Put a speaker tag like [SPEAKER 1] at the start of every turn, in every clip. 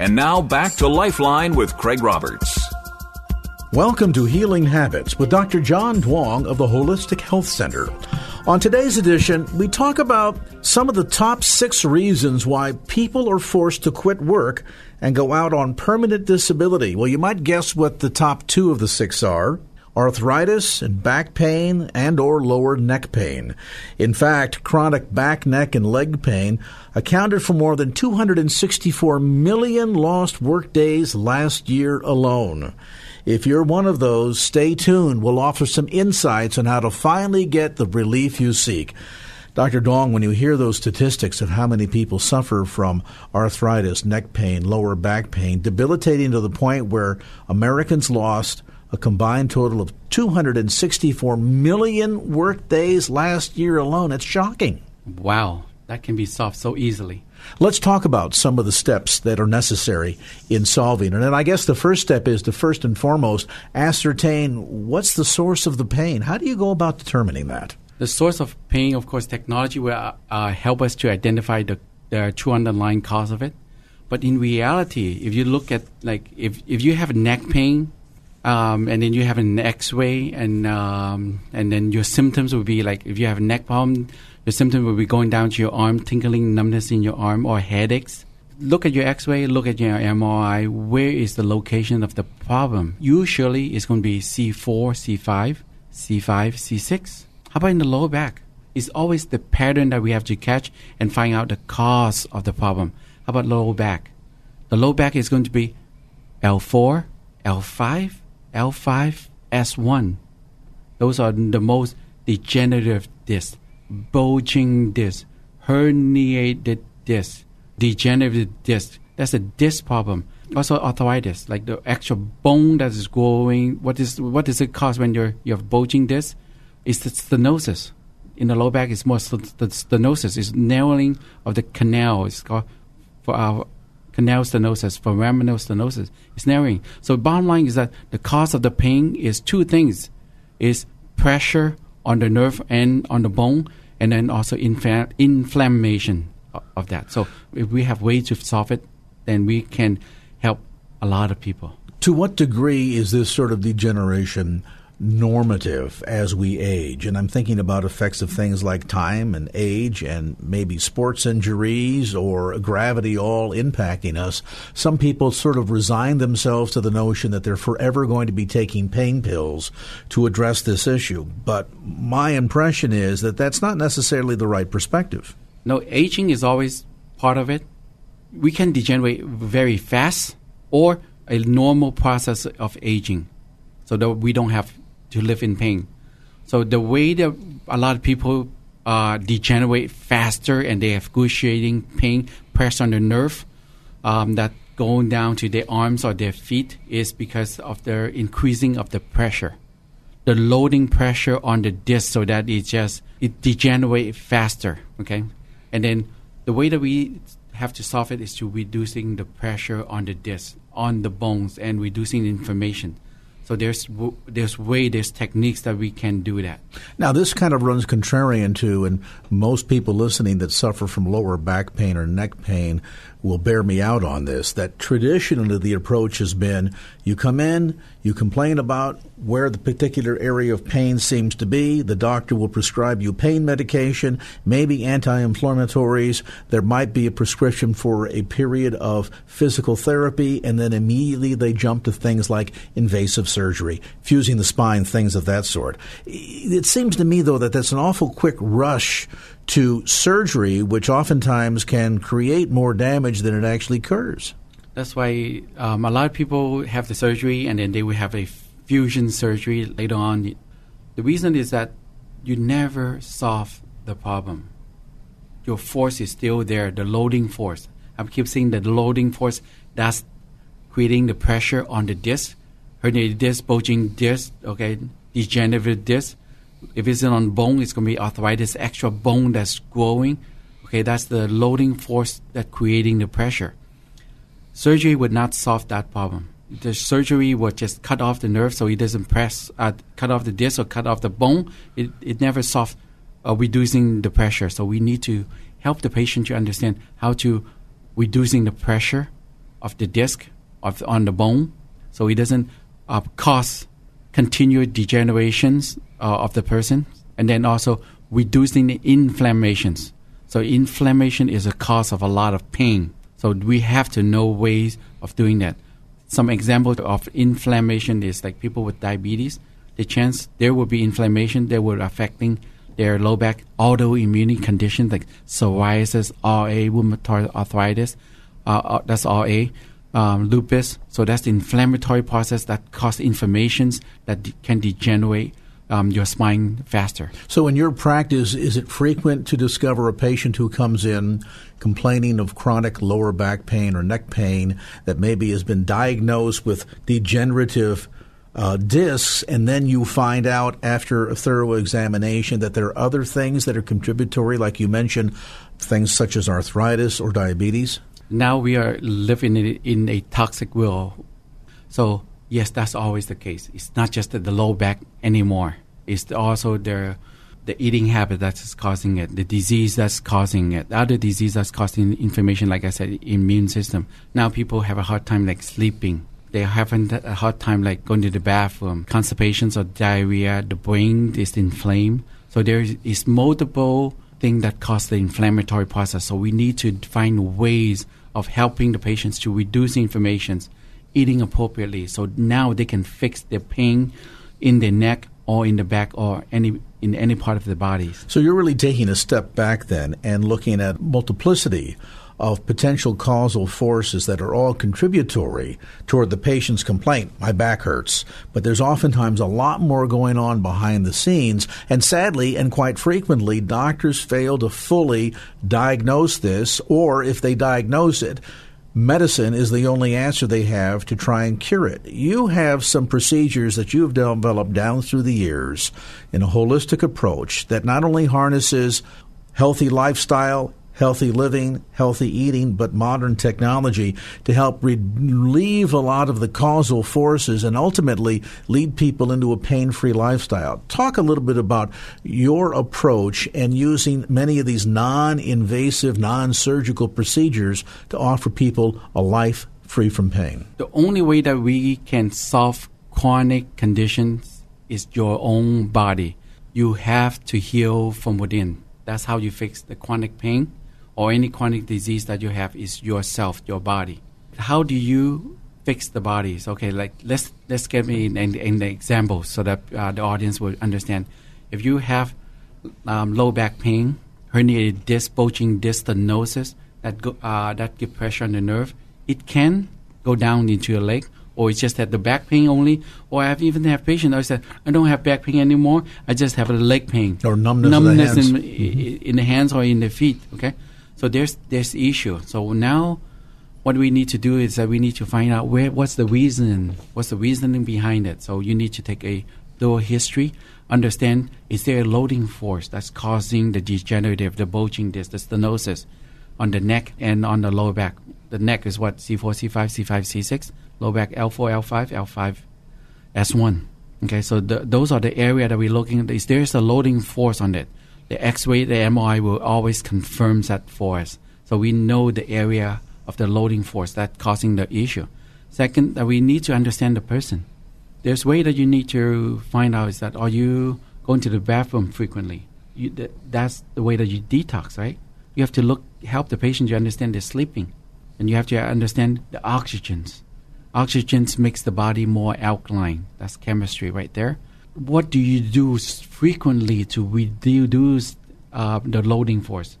[SPEAKER 1] And now back to Lifeline with Craig Roberts.
[SPEAKER 2] Welcome to Healing Habits with Dr. John Duong of the Holistic Health Center. On today's edition, we talk about some of the top six reasons why people are forced to quit work and go out on permanent disability. Well, you might guess what the top two of the six are arthritis and back pain and or lower neck pain. In fact, chronic back, neck and leg pain accounted for more than 264 million lost work days last year alone. If you're one of those, stay tuned. We'll offer some insights on how to finally get the relief you seek. Dr. Duong, when you hear those statistics of how many people suffer from arthritis, neck pain, lower back pain, debilitating to the point where Americans lost a combined total of 264 million workdays last year alone. It's shocking.
[SPEAKER 3] Wow, that can be solved so easily.
[SPEAKER 2] Let's talk about some of the steps that are necessary in solving it. And I guess the first step is to first and foremost ascertain what's the source of the pain. How do you go about determining that?
[SPEAKER 3] The source of pain, of course, technology will uh, help us to identify the, the true underlying cause of it. But in reality, if you look at like if if you have neck pain, um, and then you have an X-ray, and um, and then your symptoms will be like if you have a neck problem, your symptoms will be going down to your arm, tingling, numbness in your arm, or headaches. Look at your X-ray, look at your MRI. Where is the location of the problem? Usually, it's going to be C4, C5, C5, C6. How about in the lower back? It's always the pattern that we have to catch and find out the cause of the problem. How about lower back? The lower back is going to be L4, L5, L5, S1. Those are the most degenerative discs, bulging disc, herniated disc, degenerative disc. That's a disc problem. Also arthritis, like the actual bone that is growing. What is what does it cause when you're you have bulging disc? It's the stenosis. In the low back, it's more stenosis. It's narrowing of the canal. It's called for our canal stenosis, foraminal stenosis. It's narrowing. So bottom line is that the cause of the pain is two things: is pressure on the nerve and on the bone, and then also infl- inflammation of that. So if we have ways to solve it, then we can help a lot of people.
[SPEAKER 2] To what degree is this sort of degeneration normative as we age? And I'm thinking about effects of things like time and age and maybe sports injuries or gravity all impacting us. Some people sort of resign themselves to the notion that they're forever going to be taking pain pills to address this issue. But my impression is that that's not necessarily the right perspective.
[SPEAKER 3] No, aging is always part of it. We can degenerate very fast or a normal process of aging so that we don't have to live in pain. So the way that a lot of people uh, degenerate faster and they have excruciating pain, pressure on the nerve, um, that going down to their arms or their feet is because of the increasing of the pressure, the loading pressure on the disc, so that it just it degenerate faster. Okay, and then the way that we have to solve it is to reducing the pressure on the disc, on the bones, and reducing inflammation. So there's there's way there's techniques that we can do that.
[SPEAKER 2] Now this kind of runs contrarian to, and most people listening that suffer from lower back pain or neck pain will bear me out on this. That traditionally the approach has been: you come in, you complain about where the particular area of pain seems to be. The doctor will prescribe you pain medication, maybe anti-inflammatories. There might be a prescription for a period of physical therapy, and then immediately they jump to things like invasive surgery, fusing the spine, things of that sort. It seems to me, though, that that's an awful quick rush to surgery, which oftentimes can create more damage than it actually cures.
[SPEAKER 3] That's why um, a lot of people have the surgery and then they will have a fusion surgery later on. The reason is that you never solve the problem. your force is still there, the loading force. I keep saying that the loading force that's creating the pressure on the disc, herniated disc, bulging disc, okay, degenerative disc. If it's on bone, it's going to be arthritis, extra bone that's growing. Okay, that's the loading force that creating the pressure. Surgery would not solve that problem. The surgery would just cut off the nerve so it doesn't press, uh, cut off the disc or cut off the bone. It, it never solves uh, reducing the pressure. So we need to help the patient to understand how to reducing the pressure of the disc of on the bone, so it doesn't uh, cause continued degenerations uh, of the person, and then also reducing the inflammations. So inflammation is a cause of a lot of pain. So we have to know ways of doing that. Some examples of inflammation is like people with diabetes. The chance there will be inflammation that will affecting their low back autoimmune conditions like psoriasis, RA, rheumatoid arthritis. Uh, uh, that's RA um, lupus. So that's the inflammatory process that causes inflammations that de- can degenerate um, your spine faster.
[SPEAKER 2] So, in your practice, is it frequent to discover a patient who comes in complaining of chronic lower back pain or neck pain that maybe has been diagnosed with degenerative? Uh, discs, and then you find out after a thorough examination that there are other things that are contributory, like you mentioned, things such as arthritis or diabetes?
[SPEAKER 3] now we are living in, in a toxic world. So yes, that's always the case. It's not just the low back anymore. It's also the the eating habit that's causing it, the disease that's causing it, other disease that's causing inflammation. Like I said, immune system. Now people have a hard time like sleeping. They have a hard time like going to the bathroom. Constipations or diarrhea. The brain is inflamed. So there is multiple things that cause the inflammatory process. So we need to find ways of helping the patients to reduce inflammations, eating appropriately, so now they can fix their pain in the neck or in the back or any in any part of the body.
[SPEAKER 2] So you're really taking a step back then and looking at multiplicity of potential causal forces that are all contributory toward the patient's complaint. My back hurts. But there's oftentimes a lot more going on behind the scenes. And sadly, and quite frequently, doctors fail to fully diagnose this, or if they diagnose it, medicine is the only answer they have to try and cure it. You have some procedures that you have developed down through the years in a holistic approach that not only harnesses healthy lifestyle, healthy living, healthy eating, but modern technology to help relieve a lot of the causal forces and ultimately lead people into a pain free lifestyle. Talk a little bit about your approach and using many of these non invasive, non surgical procedures to offer people a life free from pain.
[SPEAKER 3] The only way that we can solve chronic conditions is your own body. You have to heal from within. That's how you fix the chronic pain or any chronic disease that you have is yourself, your body. How do you fix the bodies? Okay, like let's let's get me in, in, in the example so that uh, the audience will understand. If you have um, low back pain, herniated disc, bulging disc stenosis that go, uh, that give pressure on the nerve, it can go down into your leg, or it's just that the back pain only. Or I've even have patients I said I don't have back pain anymore. I just have a leg pain
[SPEAKER 2] or numbness, numbness
[SPEAKER 3] in, mm-hmm. in the hands or in the feet. Okay, so there's there's issue. So now, what we need to do is that we need to find out where what's the reason, what's the reasoning behind it. So you need to take a thorough history, understand is there a loading force that's causing the degenerative, the bulging disc, the stenosis on the neck and on the lower back. The neck is what C4, C5, C5, C6. Lower back L4, L5, L5, S1. Okay, so the, those are the area that we're looking at. Is there a loading force on it? The X-ray, the MRI will always confirm that for us. So we know the area of the loading force that's causing the issue. Second, that we need to understand the person. There's way that you need to find out is that are you going to the bathroom frequently? You, th- that's the way that you detox, right? You have to look help the patient to understand they're sleeping, and you have to understand the oxygens. Oxygens makes the body more alkaline. That's chemistry right there what do you do frequently to reduce uh, the loading force?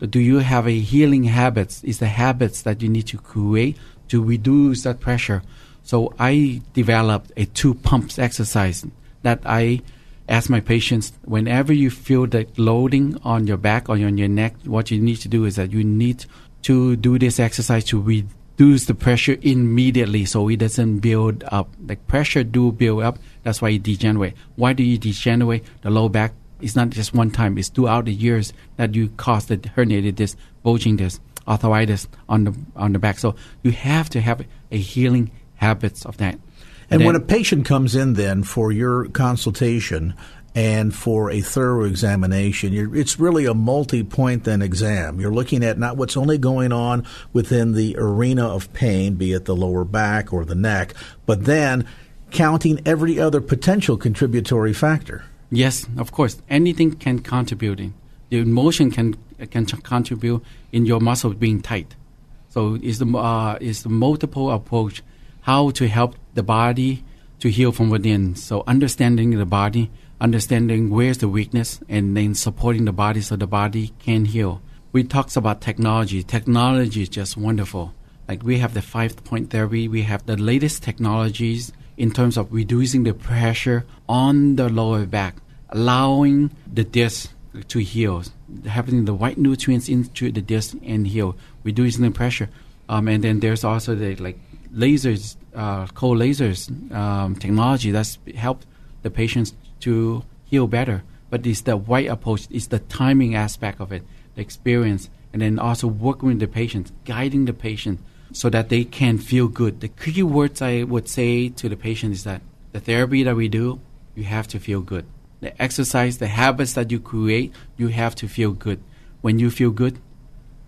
[SPEAKER 3] Do you have a healing habits? Is the habits that you need to create to reduce that pressure? So I developed a two pumps exercise that I ask my patients whenever you feel that loading on your back or on your neck, what you need to do is that you need to do this exercise to reduce the pressure immediately so it doesn't build up. Like pressure do build up, that's why you degenerate. Why do you degenerate the low back? It's not just one time, it's throughout the years that you cause the herniated disc, bulging disc, arthritis on the on the back. So you have to have a healing habits of that.
[SPEAKER 2] And, and when a patient comes in then for your consultation and for a thorough examination, it's really a multi-point then exam. You're looking at not what's only going on within the arena of pain, be it the lower back or the neck, but then counting every other potential contributory factor.
[SPEAKER 3] Yes, of course. Anything can contribute. In. The emotion can can contribute in your muscle being tight. So it's the uh, it's the multiple approach how to help the body to heal from within. So understanding the body, understanding where's the weakness, and then supporting the body so the body can heal. We talked about technology. Technology is just wonderful. Like we have the five point therapy, we have the latest technologies in terms of reducing the pressure on the lower back, allowing the disc to heal, having the right nutrients into the disc and heal, reducing the pressure. Um, and then there's also the like lasers, uh, cold lasers um, technology that's helped the patients to heal better. But it's the right approach, it's the timing aspect of it, the experience, and then also working with the patients, guiding the patient so that they can feel good. The key words I would say to the patient is that the therapy that we do, you have to feel good. The exercise, the habits that you create, you have to feel good. When you feel good,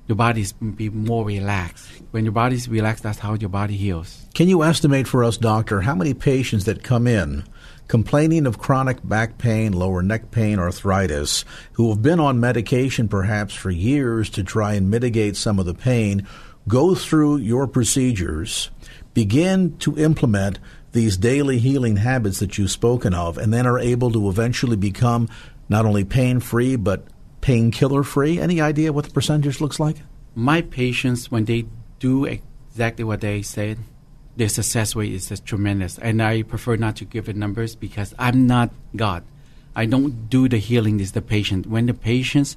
[SPEAKER 3] your body's be more relaxed. When your body's relaxed, that's how your body heals.
[SPEAKER 2] Can you estimate for us, doctor, how many patients that come in complaining of chronic back pain, lower neck pain, arthritis, who have been on medication perhaps for years to try and mitigate some of the pain, go through your procedures, begin to implement these daily healing habits that you've spoken of, and then are able to eventually become not only pain free, but painkiller free? Any idea what the percentage looks like?
[SPEAKER 3] My patients, when they do exactly what they said, their success rate is just tremendous. And I prefer not to give it numbers because I'm not God. I don't do the healing, it's the patient. When the patient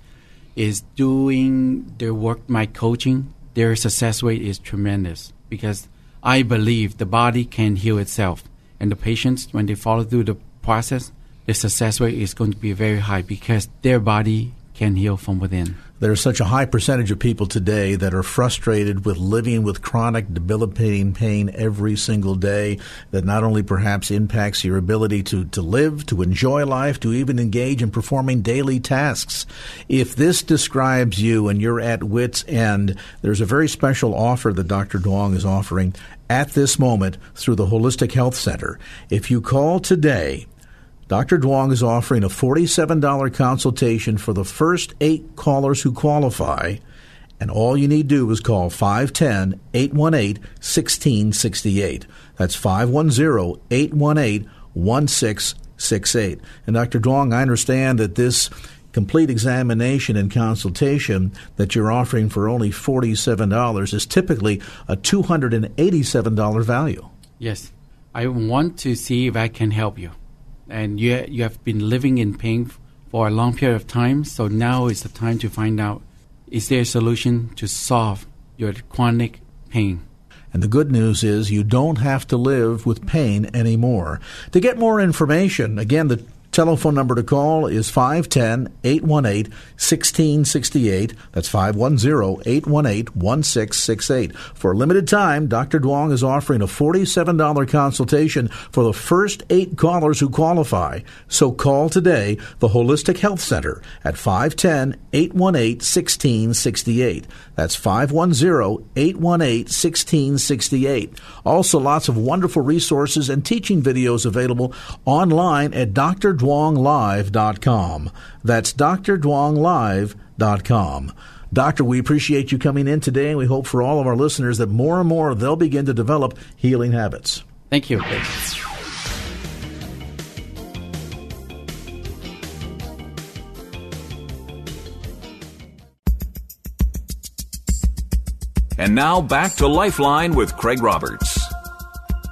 [SPEAKER 3] is doing their work, my coaching, their success rate is tremendous because I believe the body can heal itself. And the patients, when they follow through the process, the success rate is going to be very high because their body can heal from within.
[SPEAKER 2] There's such a high percentage of people today that are frustrated with living with chronic, debilitating pain every single day that not only perhaps impacts your ability to, to live, to enjoy life, to even engage in performing daily tasks. If this describes you and you're at wit's end, there's a very special offer that Dr. Duong is offering at this moment through the Holistic Health Center. If you call today, Dr. Duong is offering a $47 consultation for the first eight callers who qualify, and all you need to do is call 510 818 1668. That's 510 818 1668. And Dr. Duong, I understand that this complete examination and consultation that you're offering for only $47 is typically a $287 value.
[SPEAKER 3] Yes. I want to see if I can help you and you you have been living in pain for a long period of time. So now is the time to find out is there a solution to solve your chronic pain.
[SPEAKER 2] And the good news is you don't have to live with pain anymore. To get more information, again, the Telephone number to call is 510 818 1668. That's 510 818 1668. For a limited time, Dr. Duong is offering a $47 consultation for the first eight callers who qualify. So call today the Holistic Health Center at 510 818 1668. That's 510 818 1668. Also, lots of wonderful resources and teaching videos available online at drduonglive.com. That's drduonglive.com. Doctor, we appreciate you coming in today, and we hope for all of our listeners that more and more they'll begin to develop healing habits.
[SPEAKER 3] Thank you.
[SPEAKER 1] And now back to Lifeline with Craig Roberts.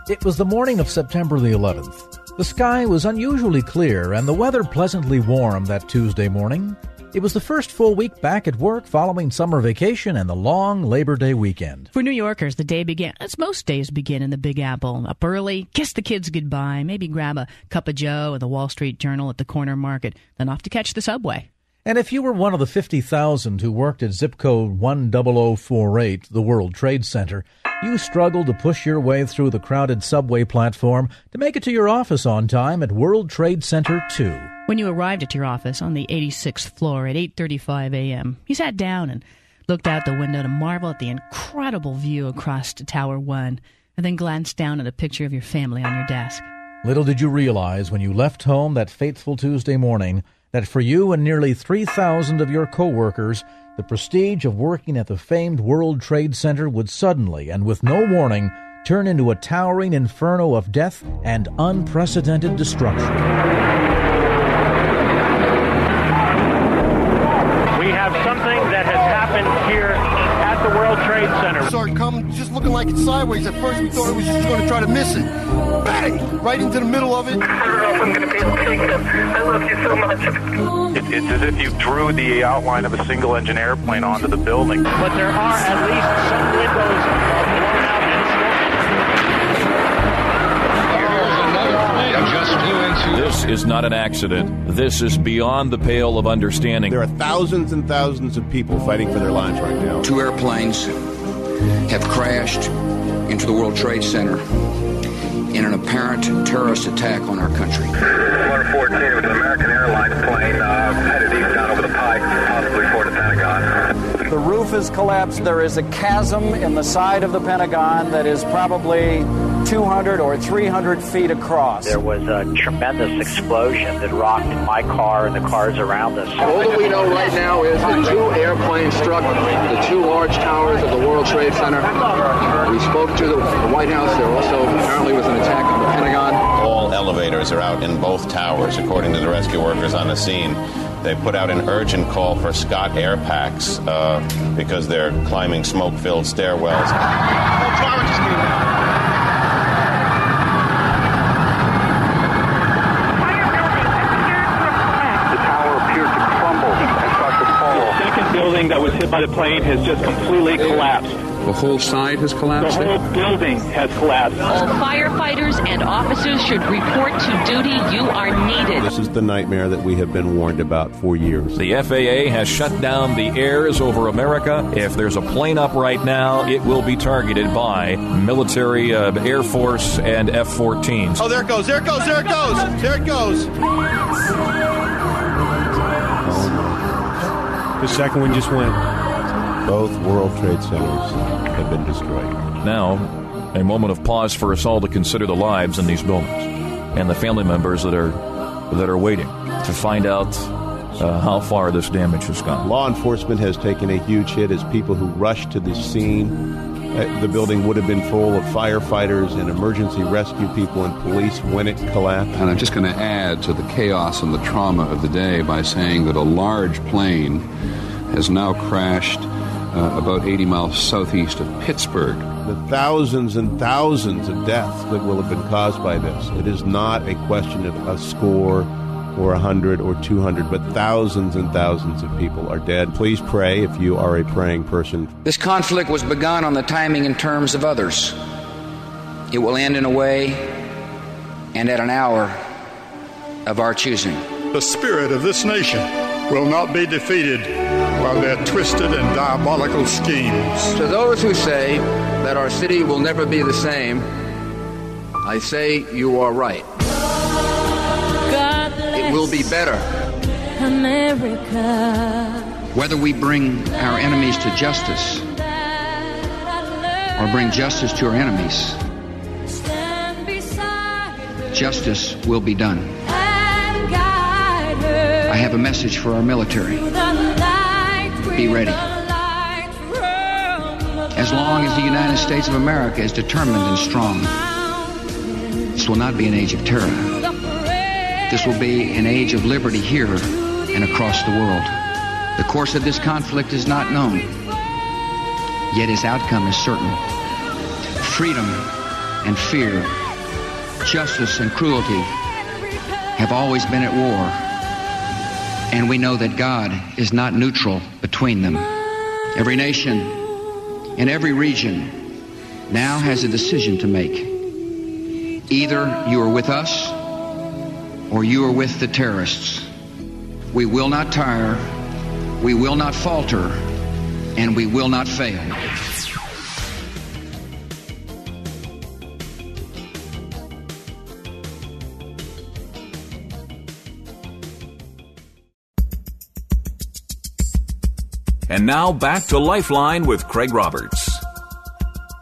[SPEAKER 4] It was the morning of September the 11th.
[SPEAKER 2] The sky was unusually clear and the weather pleasantly warm that Tuesday morning. It was the first full week back at work following summer vacation and the long Labor Day weekend.
[SPEAKER 4] For New Yorkers, the day began, as most days begin in the Big Apple. Up early, kiss the kids goodbye, maybe grab a cup of joe and the Wall Street Journal at the corner market, then off to catch the subway.
[SPEAKER 2] And if you were one of the 50,000 who worked at zip code 10048, the World Trade Center, you struggled to push your way through the crowded subway platform to make it to your office on time at World Trade Center 2.
[SPEAKER 4] When you arrived at your office on the 86th floor at 8:35 a.m., you sat down and looked out the window to marvel at the incredible view across to Tower 1 and then glanced down at a picture of your family on your desk.
[SPEAKER 2] Little did you realize when you left home that fateful Tuesday morning that for you and nearly 3,000 of your coworkers, the prestige of working at the famed World Trade Center would suddenly and with no warning turn into a towering inferno of death and unprecedented destruction.
[SPEAKER 5] We have something that has happened here at the World Trade Center.
[SPEAKER 6] Saw it come just looking like it's sideways. At first, we thought it was just going to try to miss it. Bang! Right into the middle of it.
[SPEAKER 7] I don't know if I'm going to be able to take this. I love you so much.
[SPEAKER 8] It, it's as if you drew the outline of a single engine airplane onto the building.
[SPEAKER 5] But there are at least some windows blown out
[SPEAKER 1] This is not an accident. This is beyond the pale of understanding.
[SPEAKER 9] There are thousands and thousands of people fighting for their lives right now.
[SPEAKER 10] Two airplanes have crashed into the World Trade Center in an apparent terrorist attack on our country.
[SPEAKER 7] 114 was an American Airlines plane uh, headed eastbound over the pike, possibly toward the Pentagon.
[SPEAKER 11] The roof has collapsed. There is a chasm in the side of the Pentagon that is probably 200 or 300 feet across.
[SPEAKER 12] There was a tremendous explosion that rocked my car and the cars around us.
[SPEAKER 13] All that we know right now is that two airplanes struck the two large towers of the World Trade Center. We spoke to the White House. There also apparently was an attack on the Pentagon.
[SPEAKER 14] All elevators are out in both towers, according to the rescue workers on the scene. They put out an urgent call for Scott air packs uh, because they're climbing smoke filled stairwells.
[SPEAKER 5] building that was hit by the plane has just completely collapsed.
[SPEAKER 13] The whole side has collapsed?
[SPEAKER 5] The whole building has collapsed.
[SPEAKER 15] All firefighters and officers should report to duty. You are needed.
[SPEAKER 9] This is the nightmare that we have been warned about for years.
[SPEAKER 1] The FAA has shut down the airs over America. If there's a plane up right now, it will be targeted by military, uh, Air Force, and F 14s.
[SPEAKER 6] Oh, there it goes, there it goes, there it goes, there it goes.
[SPEAKER 9] The second one just went. Both World Trade Centers have been destroyed.
[SPEAKER 1] Now, a moment of pause for us all to consider the lives in these buildings and the family members that are that are waiting to find out uh, how far this damage has gone.
[SPEAKER 9] Law enforcement has taken a huge hit as people who rushed to the scene. Uh, the building would have been full of firefighters and emergency rescue people and police when it collapsed.
[SPEAKER 16] And I'm just going to add to the chaos and the trauma of the day by saying that a large plane has now crashed uh, about 80 miles southeast of Pittsburgh.
[SPEAKER 9] The thousands and thousands of deaths that will have been caused by this. It is not a question of a score or a hundred or two hundred, but thousands and thousands of people are dead. Please pray if you are a praying person.
[SPEAKER 10] This conflict was begun on the timing and terms of others. It will end in a way and at an hour of our choosing.
[SPEAKER 17] The spirit of this nation will not be defeated by their twisted and diabolical schemes.
[SPEAKER 10] To those who say that our city will never be the same, I say you are right. It will be better.
[SPEAKER 18] America.
[SPEAKER 10] Whether we bring our enemies to justice or bring justice to our enemies, justice will be done. I have a message for our military. Be ready. As long as the United States of America is determined and strong, this will not be an age of terror. This will be an age of liberty here and across the world. The course of this conflict is not known, yet its outcome is certain. Freedom and fear justice and cruelty have always been at war. And we know that God is not neutral between them. Every nation in every region now has a decision to make. Either you are with us or you are with the terrorists. We will not tire, we will not falter, and we will not fail.
[SPEAKER 18] And now back to Lifeline with Craig Roberts.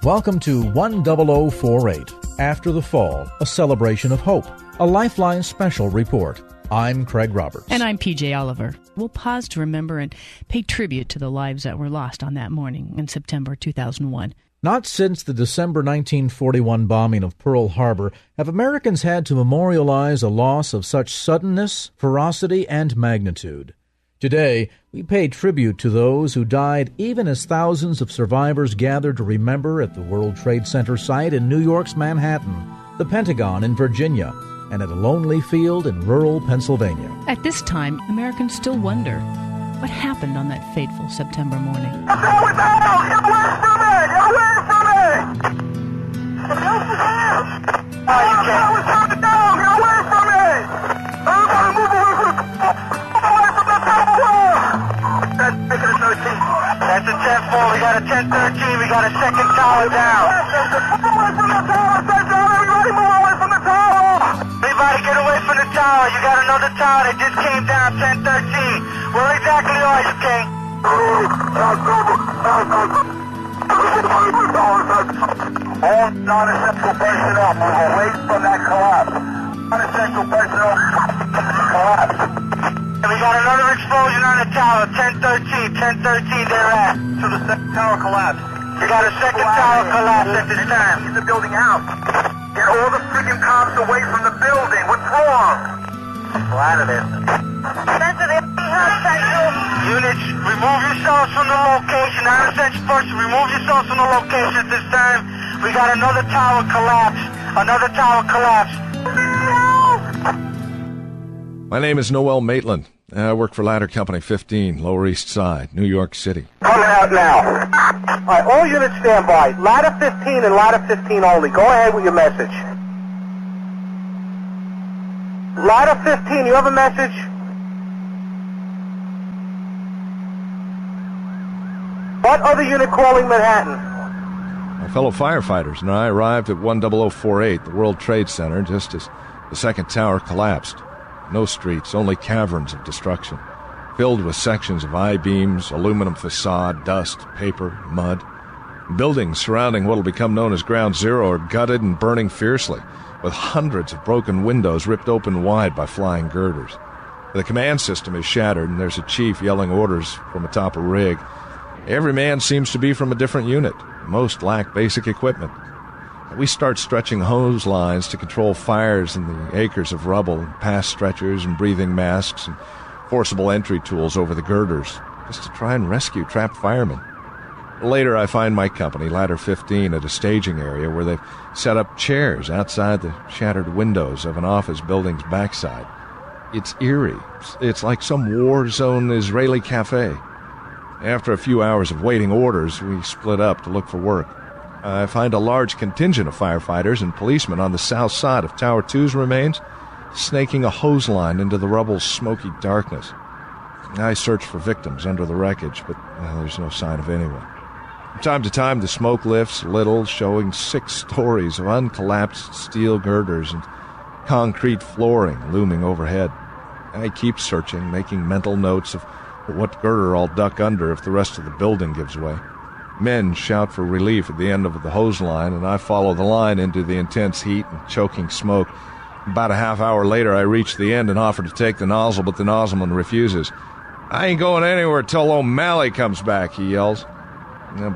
[SPEAKER 2] Welcome to 10048 After the Fall, a celebration of hope, a Lifeline special report. I'm Craig Roberts.
[SPEAKER 4] And I'm PJ Oliver. We'll pause to remember and pay tribute to the lives that were lost on that morning in September 2001.
[SPEAKER 2] Not since the December 1941 bombing of Pearl Harbor have Americans had to memorialize a loss of such suddenness, ferocity, and magnitude. Today, we pay tribute to those who died even as thousands of survivors gathered to remember at the World Trade Center site in New York's Manhattan, the Pentagon in Virginia, and at a lonely field in rural Pennsylvania.
[SPEAKER 4] At this time, Americans still wonder what happened on that fateful September morning.
[SPEAKER 5] That's a 10-4. We got a 10-13. We got a second tower down. Everybody get away from the tower. You got another tower that just came down, 10-13. Where exactly are you, King? All non-essential personnel move away from that collapse. Non-essential personnel collapse. And we got another explosion on the tower, 1013, 1013 thereat. So the second tower collapsed. We got a second tower collapse at this time. Get the building out. Get all the freaking cops away from the building. What's wrong? Well, out of there. Units, remove yourselves from the location. Non-essential person, remove yourselves from the location at this time. We got another tower collapse. Another tower collapse.
[SPEAKER 19] My name is Noel Maitland. Uh, I work for Ladder Company 15, Lower East Side, New York City.
[SPEAKER 5] Coming out now. All right, all units stand by. Ladder 15 and ladder 15 only. Go ahead with your message. Ladder 15, you have a message? What other unit calling Manhattan?
[SPEAKER 19] My fellow firefighters and I arrived at 10048, the World Trade Center, just as the second tower collapsed. No streets, only caverns of destruction, filled with sections of I beams, aluminum facade, dust, paper, mud. Buildings surrounding what will become known as Ground Zero are gutted and burning fiercely, with hundreds of broken windows ripped open wide by flying girders. The command system is shattered, and there's a chief yelling orders from atop a rig. Every man seems to be from a different unit. Most lack basic equipment. We start stretching hose lines to control fires in the acres of rubble, pass stretchers and breathing masks and forcible entry tools over the girders, just to try and rescue trapped firemen. Later, I find my company, Ladder 15, at a staging area where they've set up chairs outside the shattered windows of an office building's backside. It's eerie. It's like some war zone Israeli cafe. After a few hours of waiting orders, we split up to look for work. I find a large contingent of firefighters and policemen on the south side of Tower 2's remains, snaking a hose line into the rubble's smoky darkness. I search for victims under the wreckage, but there's no sign of anyone. From time to time, the smoke lifts little, showing six stories of uncollapsed steel girders and concrete flooring looming overhead. I keep searching, making mental notes of what girder I'll duck under if the rest of the building gives way. Men shout for relief at the end of the hose line, and I follow the line into the intense heat and choking smoke. About a half hour later, I reach the end and offer to take the nozzle, but the nozzleman refuses. I ain't going anywhere till O'Malley comes back, he yells.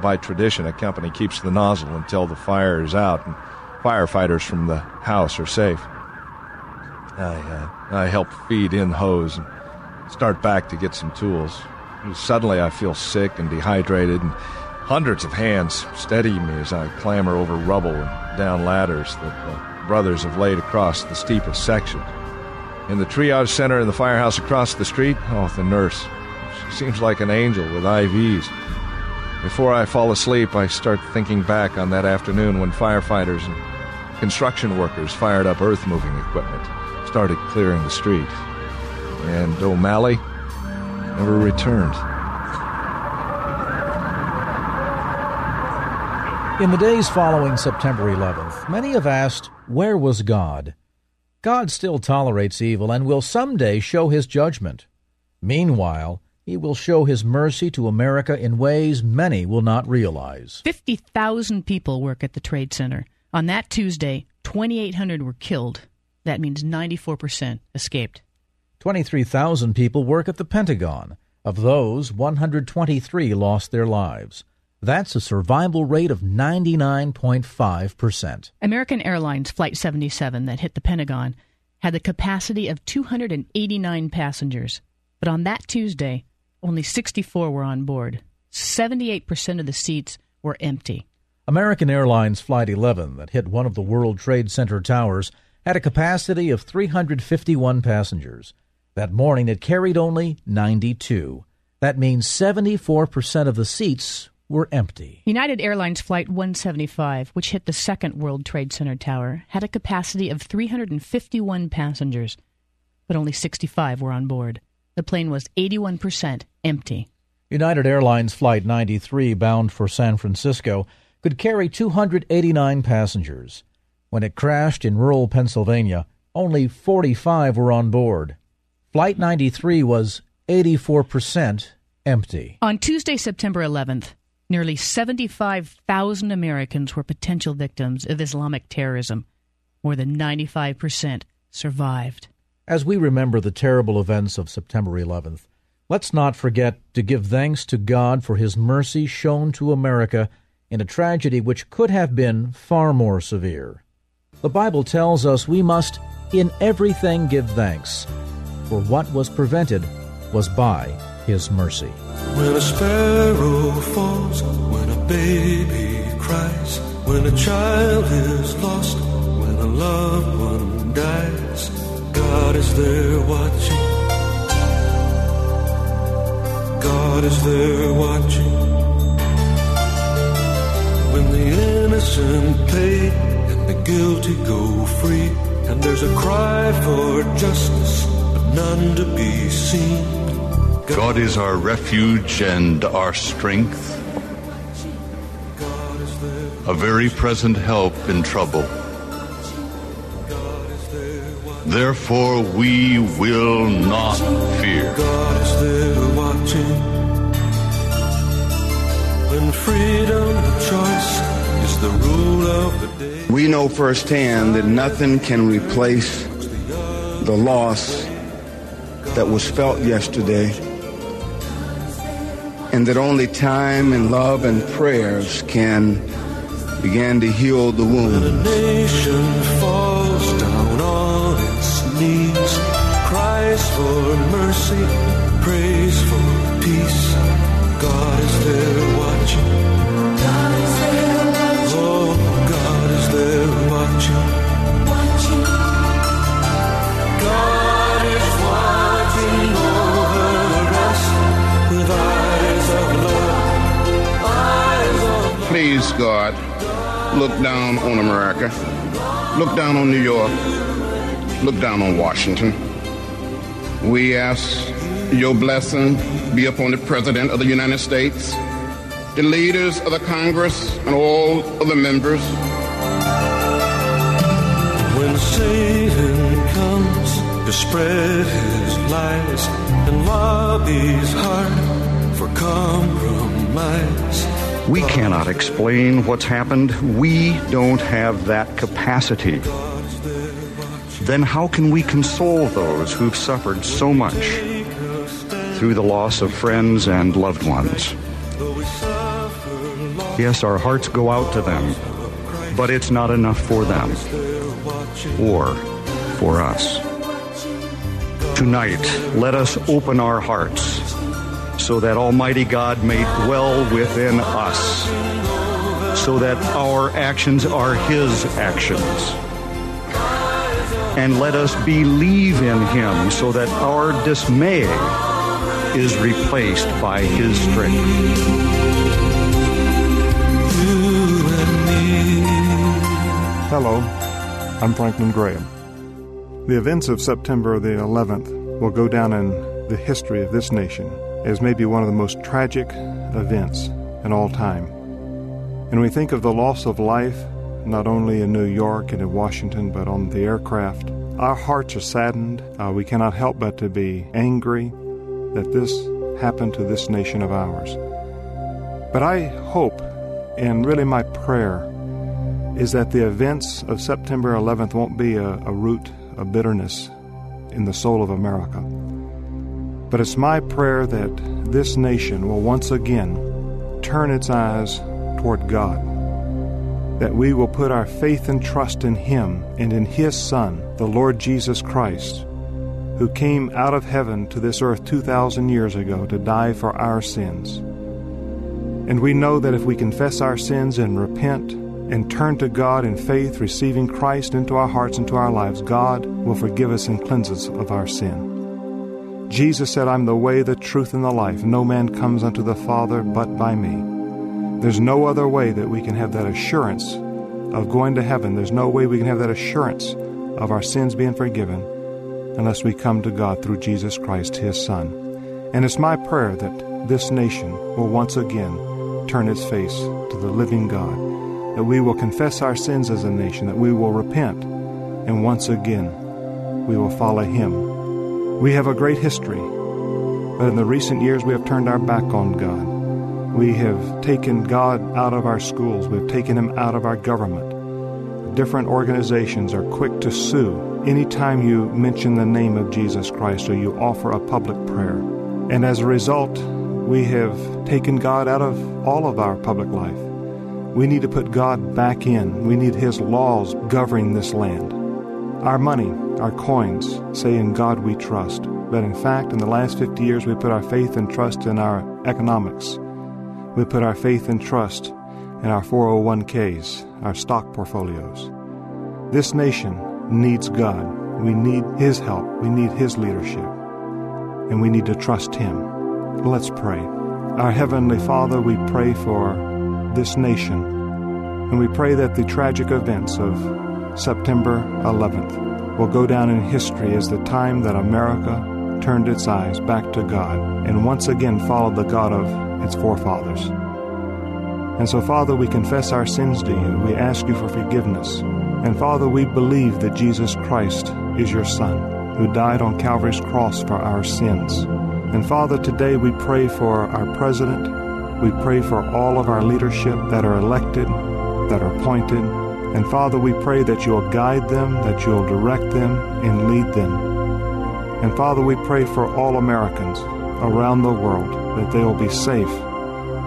[SPEAKER 19] By tradition, a company keeps the nozzle until the fire is out and firefighters from the house are safe. I, uh, I help feed in hose and start back to get some tools. Suddenly, I feel sick and dehydrated, and hundreds of hands steady me as I clamber over rubble and down ladders that the brothers have laid across the steepest section. In the triage center in the firehouse across the street, oh, the nurse. She seems like an angel with IVs. Before I fall asleep, I start thinking back on that afternoon when firefighters and construction workers fired up earth moving equipment, started clearing the street. And O'Malley never returned.
[SPEAKER 2] In the days following September 11th, many have asked, Where was God? God still tolerates evil and will someday show his judgment. Meanwhile, he will show his mercy to America in ways many will not realize.
[SPEAKER 4] 50,000 people work at the Trade Center. On that Tuesday, 2,800 were killed. That means 94% escaped.
[SPEAKER 2] 23,000 people work at the Pentagon. Of those, 123 lost their lives. That's a survival rate of 99.5%.
[SPEAKER 4] American Airlines Flight 77 that hit the Pentagon had the capacity of 289 passengers. But on that Tuesday, only 64 were on board. 78% of the seats were empty.
[SPEAKER 2] American Airlines Flight 11 that hit one of the World Trade Center towers had a capacity of 351 passengers. That morning it carried only 92. That means 74% of the seats were empty.
[SPEAKER 4] United Airlines Flight 175, which hit the second World Trade Center tower, had a capacity of 351 passengers, but only 65 were on board. The plane was 81% empty.
[SPEAKER 2] United Airlines Flight 93, bound for San Francisco, could carry 289 passengers. When it crashed in rural Pennsylvania, only 45 were on board. Flight 93 was 84% empty.
[SPEAKER 4] On Tuesday, September 11th, nearly 75,000 Americans were potential victims of Islamic terrorism. More than 95% survived.
[SPEAKER 2] As we remember the terrible events of September 11th, let's not forget to give thanks to God for His mercy shown to America in a tragedy which could have been far more severe. The Bible tells us we must, in everything, give thanks, for what was prevented was by His mercy.
[SPEAKER 20] When a sparrow falls, when a baby cries, when a child is lost, when a loved one dies, God is there watching. God is there watching. When the innocent pay and the guilty go free, and there's a cry for justice, but none to be seen.
[SPEAKER 21] God is our refuge and our strength, a very present help in trouble. Therefore, we will not fear.
[SPEAKER 20] God is there watching. When freedom of choice is the rule of the day.
[SPEAKER 22] We know firsthand that nothing can replace the loss that was felt yesterday and that only time and love and prayers can begin to heal the wounds.
[SPEAKER 20] When a nation falls down on its knees, cries for mercy, prays for peace. God is there watching. God is there watching. Oh, God is there watching. God,
[SPEAKER 23] look down on America. Look down on New York. Look down on Washington. We ask your blessing be upon the President of the United States, the leaders of the Congress, and all of the members.
[SPEAKER 20] When Satan comes to spread his lies and lobbies hard for compromise.
[SPEAKER 24] We cannot explain what's happened. We don't have that capacity. Then how can we console those who've suffered so much through the loss of friends and loved ones? Yes, our hearts go out to them, but it's not enough for them or for us. Tonight, let us open our hearts so that Almighty God may dwell within us, so that our actions are His actions, and let us believe in him so that our dismay is replaced by his strength.
[SPEAKER 25] Hello, I'm Franklin Graham. The events of September the 11th will go down in the history of this nation as maybe one of the most tragic events in all time. And we think of the loss of life, not only in New York and in Washington, but on the aircraft. Our hearts are saddened. Uh, we cannot help but to be angry that this happened to this nation of ours. But I hope, and really my prayer, is that the events of September 11th won't be a, a root of bitterness in the soul of America. But it's my prayer that this nation will once again turn its eyes toward God, that we will put our faith and trust in Him and in His Son, the Lord Jesus Christ, who came out of heaven to this earth 2,000 years ago to die for our sins. And we know that if we confess our sins and repent, and turn to God in faith, receiving Christ into our hearts, and into our lives, God will forgive us and cleanse us of our sin. Jesus said, I'm the way, the truth, and the life. No man comes unto the Father but by me. There's no other way that we can have that assurance of going to heaven. There's no way we can have that assurance of our sins being forgiven unless we come to God through Jesus Christ, His Son. And it's my prayer that this nation will once again turn its face to the living God that we will confess our sins as a nation, that we will repent, and once again we will follow Him. We have a great history, but in the recent years we have turned our back on God. We have taken God out of our schools, we've taken Him out of our government. Different organizations are quick to sue anytime you mention the name of Jesus Christ or you offer a public prayer. And as a result, we have taken God out of all of our public life. We need to put God back in. We need His laws governing this land. Our money, our coins, say in God we trust. But in fact, in the last 50 years, we put our faith and trust in our economics. We put our faith and trust in our 401ks, our stock portfolios. This nation needs God. We need His help. We need His leadership. And we need to trust Him. Let's pray. Our Heavenly Father, we pray for this nation. And we pray that the tragic events of September 11th will go down in history as the time that America turned its eyes back to God and once again followed the God of its forefathers. And so, Father, we confess our sins to you. We ask you for forgiveness. And Father, we believe that Jesus Christ is your Son, who died on Calvary's cross for our sins. And Father, today we pray for our President, we pray for all of our leadership that are elected, that are appointed. And Father, we pray that you'll guide them, that you'll direct them and lead them. And Father, we pray for all Americans around the world that they will be safe.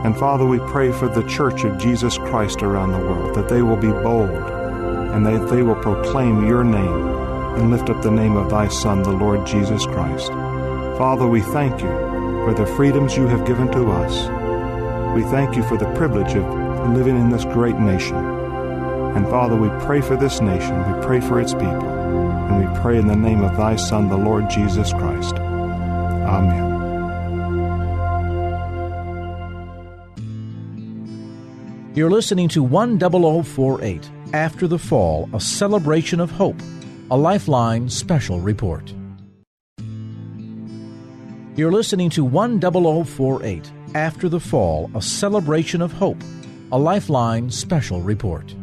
[SPEAKER 25] And Father, we pray for the church of Jesus Christ around the world, that they will be bold and that they will proclaim your name and lift up the name of thy Son, the Lord Jesus Christ. Father, we thank you for the freedoms you have given to us. We thank you for the privilege of living in this great nation. And Father, we pray for this nation, we pray for its people, and we pray in the name of thy Son, the Lord Jesus Christ. Amen.
[SPEAKER 2] You're listening to 10048 After the Fall, a celebration of hope, a Lifeline special report. You're listening to 10048 after the Fall, a celebration of hope, a Lifeline special report.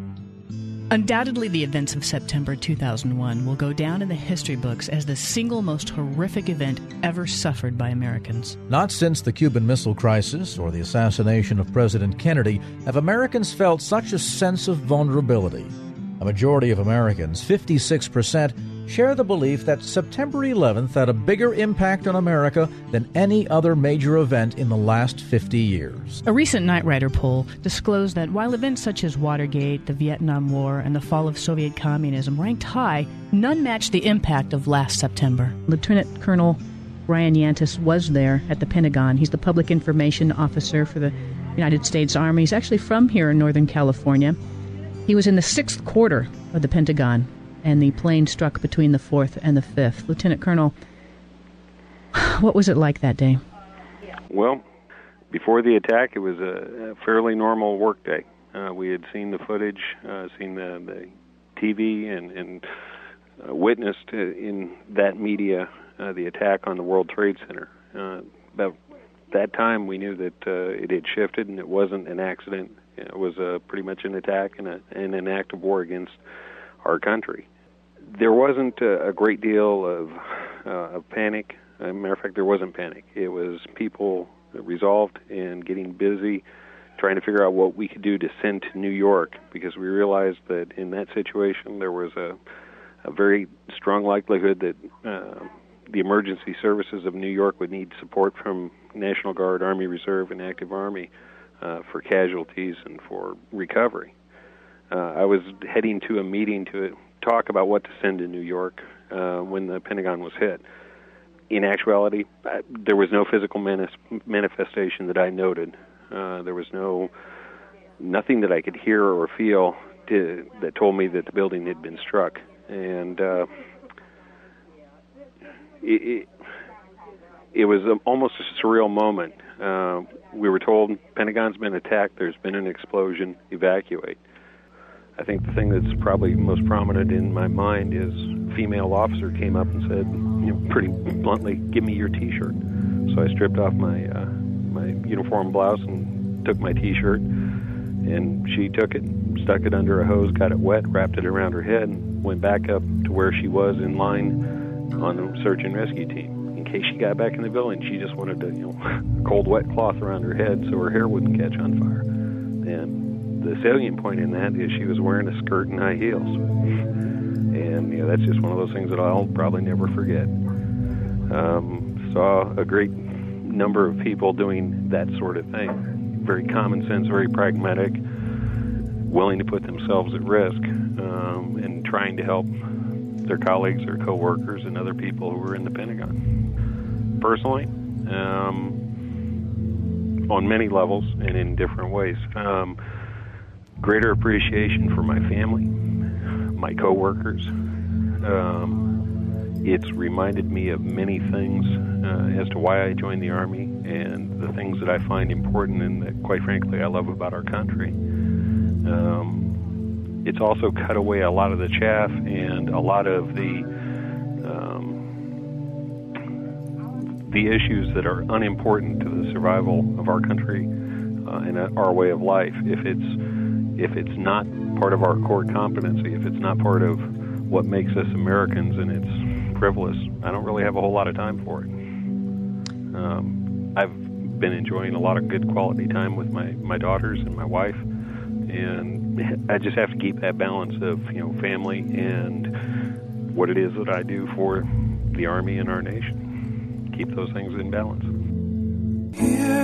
[SPEAKER 4] Undoubtedly, the events of September 2001 will go down in the history books as the single most horrific event ever suffered by Americans.
[SPEAKER 2] Not since the Cuban Missile Crisis or the assassination of President Kennedy have Americans felt such a sense of vulnerability. A majority of Americans, 56%, share the belief that September 11th had a bigger impact on America than any other major event in the last 50 years.
[SPEAKER 4] A recent Knight Ridder poll disclosed that while events such as Watergate, the Vietnam War, and the fall of Soviet communism ranked high, none matched the impact of last September. Lieutenant Colonel Ryan Yantis was there at the Pentagon. He's the public information officer for the United States Army. He's actually from here in Northern California. He was in the sixth quarter of the Pentagon and the plane struck between the 4th and the 5th. Lieutenant Colonel, what was it like that day?
[SPEAKER 26] Well, before the attack, it was a, fairly normal work day. Uh, we had seen the footage, uh, seen the, the TV, and, and uh, witnessed uh, in that media uh, the attack on the World Trade Center. Uh, about that time, we knew that it had shifted and it wasn't an accident. It was pretty much an attack and, a, and an act of war against our country. There wasn't a, a great deal of, uh, of panic. As a matter of fact, there wasn't panic. It was people resolved and getting busy trying to figure out what we could do to send to New York because we realized that in that situation there was a, a very strong likelihood that uh, the emergency services of New York would need support from National Guard, Army Reserve, and Active Army uh, for casualties and for recovery. Uh, I was heading to a meeting to talk about what to send to New York uh, when the Pentagon was hit. In actuality, I, there was no physical manis- manifestation that I noted. Uh, there was no nothing that I could hear or feel to, that told me that the building had been struck, and uh, it, it, it was a, almost a surreal moment. Uh, we were told Pentagon's been attacked. There's been an explosion. Evacuate. I think the thing that's probably most prominent in my mind is female officer came up and said, you know, pretty bluntly, "Give me your T-shirt." So I stripped off my uh, my uniform blouse and took my T-shirt, and she took it, stuck it under a hose, got it wet, wrapped it around her head, and went back up to where she was in line on the search and rescue team. In case she got back in the building, she just wanted to, you know, a cold wet cloth around her head so her hair wouldn't catch on fire. And the salient point in that is she was wearing a skirt and high heels. And you know that's just one of those things that I'll probably never forget. Um, saw a great number of people doing that sort of thing. Very common sense, very pragmatic, willing to put themselves at risk, um, and trying to help their colleagues or coworkers and other people who were in the Pentagon. Personally, um, on many levels and in different ways, um, greater appreciation for my family, my coworkers. Um, it's reminded me of many things uh, as to why I joined the Army and the things that I find important and that, quite frankly, I love about our country. Um, it's also cut away a lot of the chaff and a lot of the um, the issues that are unimportant to the survival of our country uh, and our way of life. If it's if it's not part of our core competency, if it's not part of what makes us Americans, and it's frivolous. I don't really have a whole lot of time for it. Um, I've been enjoying a lot of good quality time with my my daughters and my wife, and I just have to keep that balance of you know family and what it is that I do for the army and our nation. Keep those things in balance.
[SPEAKER 27] Hear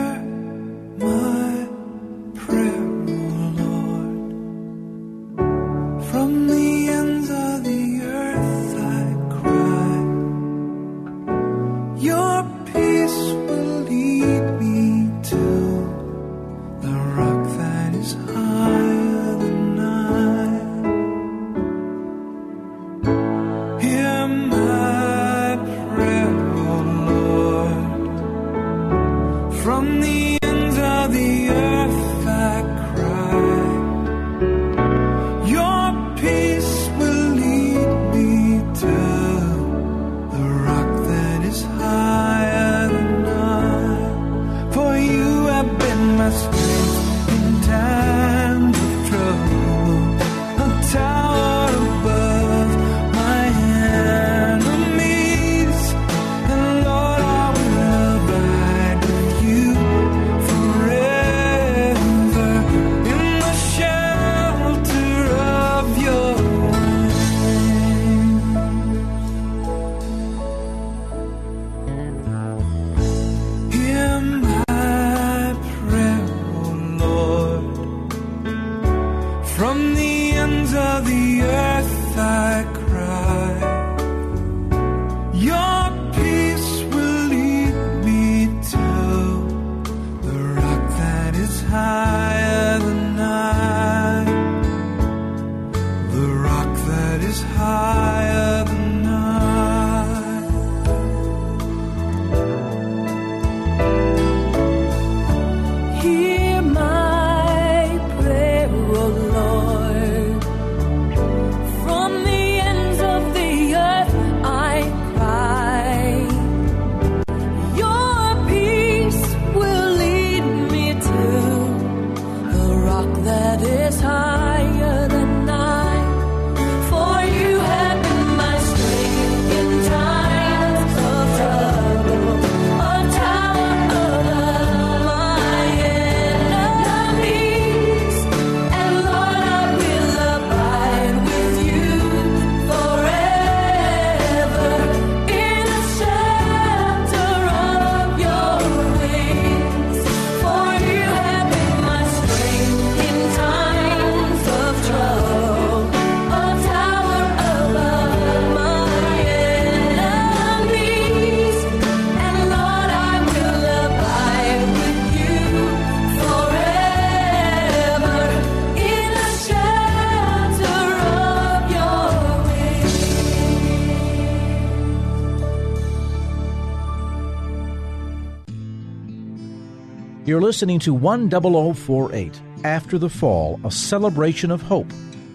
[SPEAKER 2] You're listening to 10048 After the Fall, a celebration of hope,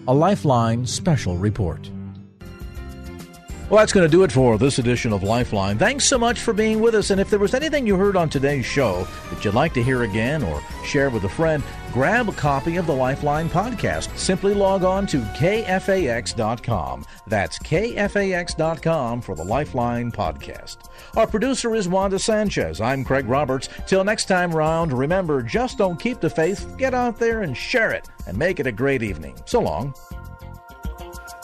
[SPEAKER 2] a Lifeline special report. Well, that's going to do it for this edition of Lifeline. Thanks so much for being with us. And if there was anything you heard on today's show that you'd like to hear again or share with a friend, grab a copy of the Lifeline podcast. Simply log on to kfax.com. That's kfax.com for the Lifeline podcast. Our producer is Wanda Sanchez. I'm Craig Roberts. Till next time round, remember just don't keep the faith, get out there and share it and make it a great evening. So long.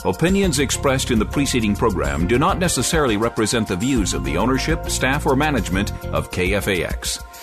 [SPEAKER 18] Opinions expressed in the preceding program do not necessarily represent the views of the ownership, staff, or management of KFAX.